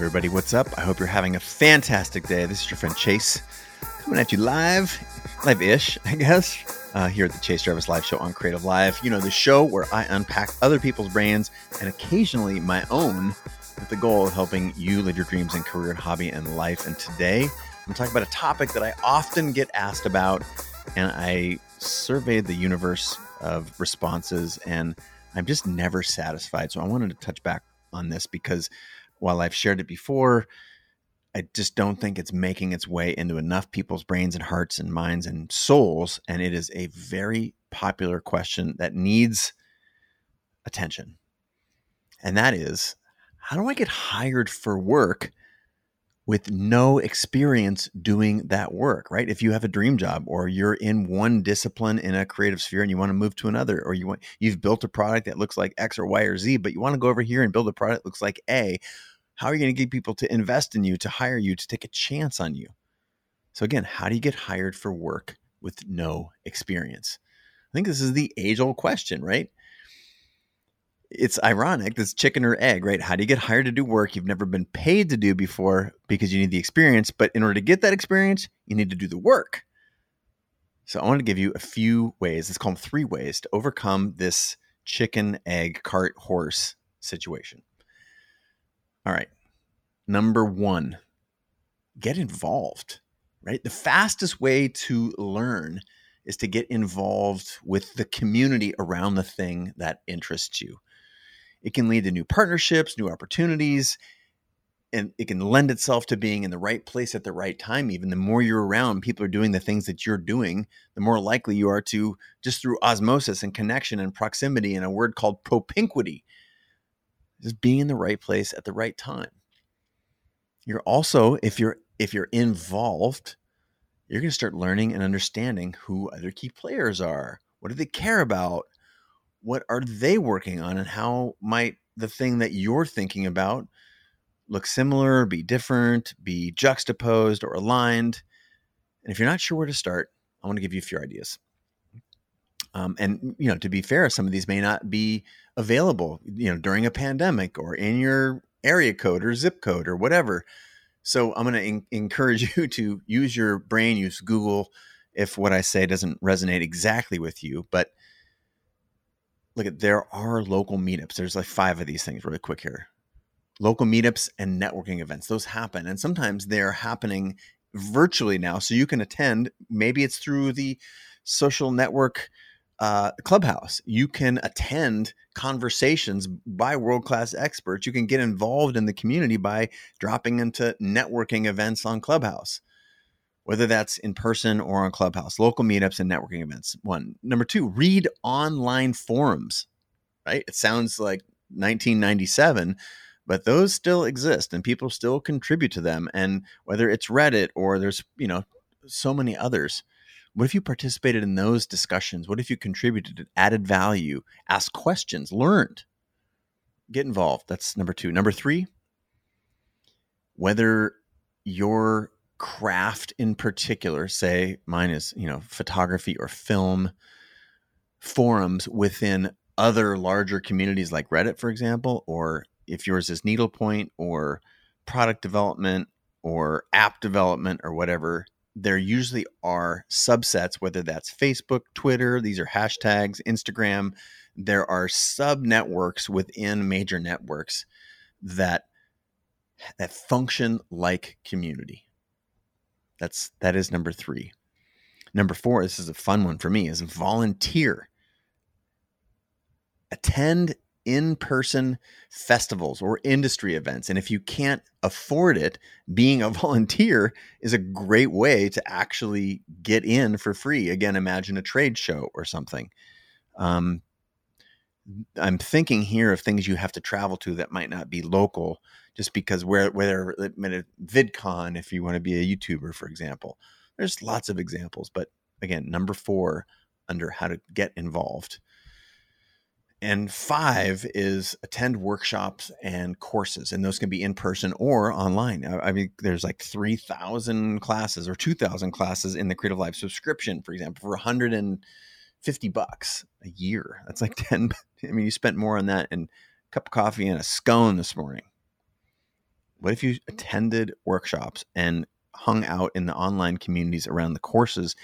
everybody, what's up? I hope you're having a fantastic day. This is your friend Chase coming at you live, live ish, I guess, uh, here at the Chase Jarvis Live Show on CreativeLive. You know, the show where I unpack other people's brands and occasionally my own with the goal of helping you live your dreams in career, hobby, and life. And today I'm talking about a topic that I often get asked about, and I surveyed the universe of responses and I'm just never satisfied. So I wanted to touch back on this because while I've shared it before, I just don't think it's making its way into enough people's brains and hearts and minds and souls. And it is a very popular question that needs attention. And that is how do I get hired for work with no experience doing that work, right? If you have a dream job or you're in one discipline in a creative sphere and you want to move to another, or you want you've built a product that looks like X or Y or Z, but you want to go over here and build a product that looks like A, how are you going to get people to invest in you, to hire you, to take a chance on you? So, again, how do you get hired for work with no experience? I think this is the age old question, right? It's ironic, this chicken or egg, right? How do you get hired to do work you've never been paid to do before because you need the experience? But in order to get that experience, you need to do the work. So, I want to give you a few ways, let's call them three ways to overcome this chicken, egg, cart, horse situation. All right. Number one, get involved, right? The fastest way to learn is to get involved with the community around the thing that interests you. It can lead to new partnerships, new opportunities, and it can lend itself to being in the right place at the right time. Even the more you're around, people are doing the things that you're doing, the more likely you are to just through osmosis and connection and proximity and a word called propinquity just being in the right place at the right time. You're also, if you're if you're involved, you're going to start learning and understanding who other key players are. What do they care about? What are they working on? And how might the thing that you're thinking about look similar, be different, be juxtaposed or aligned? And if you're not sure where to start, I want to give you a few ideas. Um, and you know, to be fair, some of these may not be available, you know, during a pandemic or in your area code or zip code or whatever. So I'm going to encourage you to use your brain, use Google if what I say doesn't resonate exactly with you. But look at there are local meetups. There's like five of these things really quick here. Local meetups and networking events. Those happen. And sometimes they're happening virtually now. So you can attend. Maybe it's through the social network uh, Clubhouse. You can attend conversations by world class experts. You can get involved in the community by dropping into networking events on Clubhouse, whether that's in person or on Clubhouse, local meetups and networking events. One. Number two, read online forums, right? It sounds like 1997 but those still exist and people still contribute to them and whether it's reddit or there's you know so many others what if you participated in those discussions? What if you contributed, added value, asked questions, learned? Get involved. That's number two. Number three, whether your craft in particular, say mine is, you know, photography or film forums within other larger communities like Reddit, for example, or if yours is needlepoint or product development or app development or whatever, there usually are subsets, whether that's Facebook, Twitter, these are hashtags, Instagram. There are sub networks within major networks that that function like community. That's that is number three. Number four, this is a fun one for me, is volunteer. Attend in person festivals or industry events. And if you can't afford it, being a volunteer is a great way to actually get in for free. Again, imagine a trade show or something. Um, I'm thinking here of things you have to travel to that might not be local, just because where whether VidCon, if you want to be a YouTuber, for example, there's lots of examples. But again, number four under how to get involved and five is attend workshops and courses and those can be in person or online. I mean there's like 3000 classes or 2000 classes in the CreativeLive subscription for example for 150 bucks a year. That's like 10 i mean you spent more on that and a cup of coffee and a scone this morning. What if you attended workshops and hung out in the online communities around the courses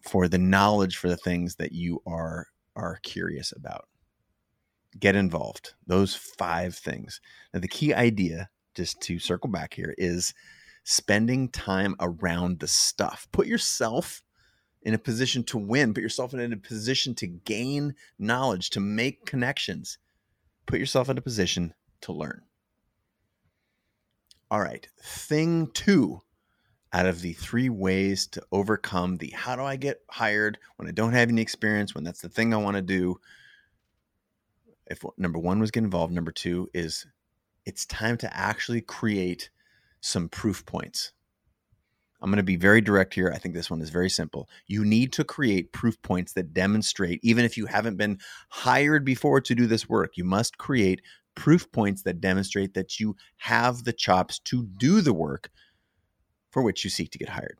for the knowledge for the things that you are are curious about? Get involved. Those five things. Now, the key idea, just to circle back here, is spending time around the stuff. Put yourself in a position to win, put yourself in a position to gain knowledge, to make connections. Put yourself in a position to learn. All right, thing two out of the three ways to overcome the how do I get hired when I don't have any experience, when that's the thing I want to do. If number one was get involved, number two is it's time to actually create some proof points. I'm going to be very direct here. I think this one is very simple. You need to create proof points that demonstrate, even if you haven't been hired before to do this work, you must create proof points that demonstrate that you have the chops to do the work for which you seek to get hired.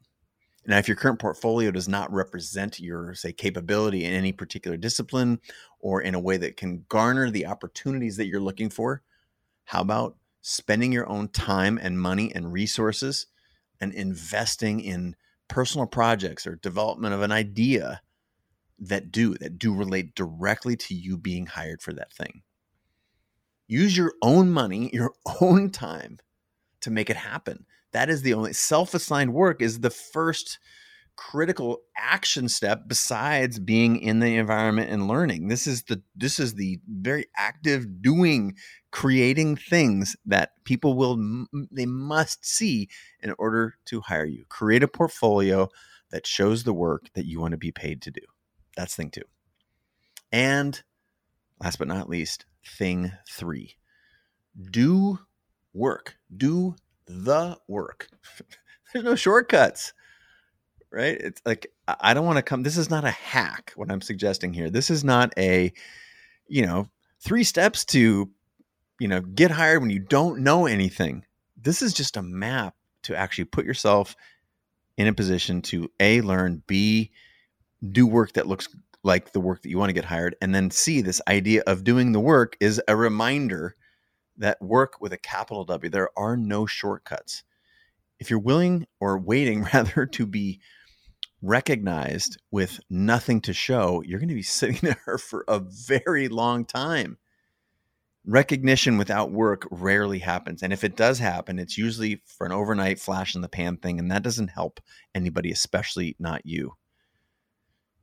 Now, if your current portfolio does not represent your, say, capability in any particular discipline or in a way that can garner the opportunities that you're looking for, how about spending your own time and money and resources and investing in personal projects or development of an idea that do that do relate directly to you being hired for that thing use your own money, your own time to make it happen. That is the only self assigned work is the first critical action step besides being in the environment and learning. This is the this is the very active doing creating things that people will they must see in order to hire you. Create a portfolio that shows the work that you want to be paid to do. That's thing 2 and last but not least thing three. Do work, do the work. There's no shortcuts, right? It's like, I don't want to come. This is not a hack, what I'm suggesting here. This is not a, you know, three steps to, you know, get hired when you don't know anything. This is just a map to actually put yourself in a position to A, learn, B, do work that looks like the work that you want to get hired and then C, this idea of doing the work is a reminder that work with a capital W there are no shortcuts. If you're willing or waiting rather to be recognized with nothing to show you're going to be sitting there for a very long time. Recognition without work rarely happens and if it does happen it's usually for an overnight flash in the pan thing and that doesn't help anybody especially not you.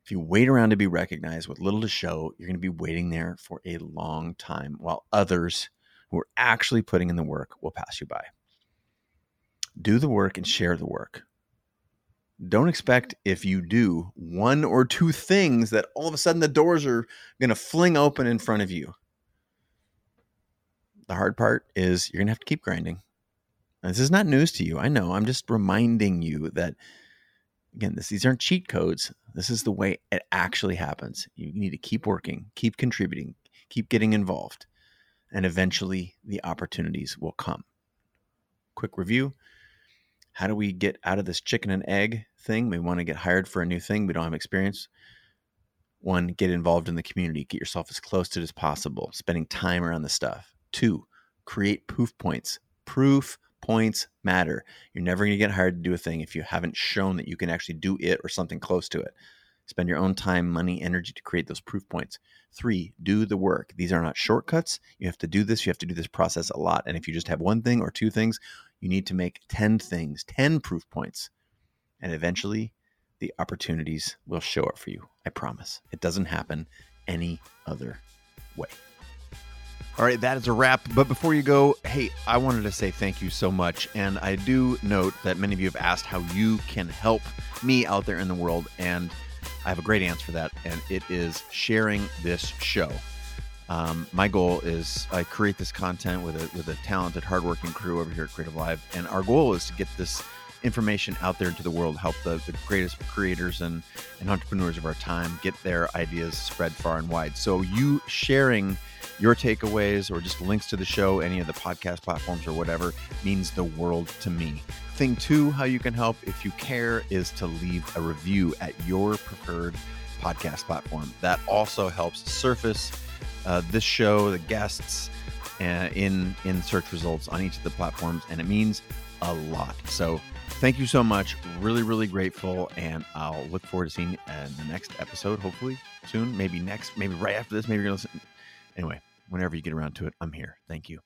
If you wait around to be recognized with little to show, you're going to be waiting there for a long time while others who are actually putting in the work will pass you by. Do the work and share the work. Don't expect if you do one or two things that all of a sudden the doors are going to fling open in front of you. The hard part is you're going to have to keep grinding. this is not news to you. I know. I'm just reminding you that again, this, these aren't cheat codes. This is the way it actually happens. You need to keep working, keep contributing, keep getting involved, and eventually the opportunities will come. Quick review How do we get out of this chicken and egg thing? We want to get hired for a new thing, we don't have experience. One, get involved in the community, get yourself as close to it as possible, spending time around the stuff. Two, create proof points. Proof points matter. You're never going to get hired to do a thing if you haven't shown that you can actually do it or something close to it. Spend your own time, money, energy to create those proof points. Three, do the work. These are not shortcuts. You have to do this. You have to do this process a lot. And if you just have one thing or two things, you need to make 10 things, 10 proof points. And eventually, the opportunities will show up for you. I promise. It doesn't happen any other way. All right, that is a wrap. But before you go, hey, I wanted to say thank you so much. And I do note that many of you have asked how you can help me out there in the world. And I have a great answer for that. And it is sharing this show. Um, my goal is I create this content with a, with a talented, hardworking crew over here at CreativeLive. And our goal is to get this information out there into the world, help the, the greatest creators and, and entrepreneurs of our time get their ideas spread far and wide. So you sharing – your takeaways or just links to the show, any of the podcast platforms or whatever, means the world to me. Thing two, how you can help if you care is to leave a review at your preferred podcast platform. That also helps surface uh, this show, the guests, uh, in in search results on each of the platforms, and it means a lot. So thank you so much. Really, really grateful, and I'll look forward to seeing uh, the next episode. Hopefully soon, maybe next, maybe right after this. Maybe you're gonna listen. Anyway, whenever you get around to it, I'm here. Thank you.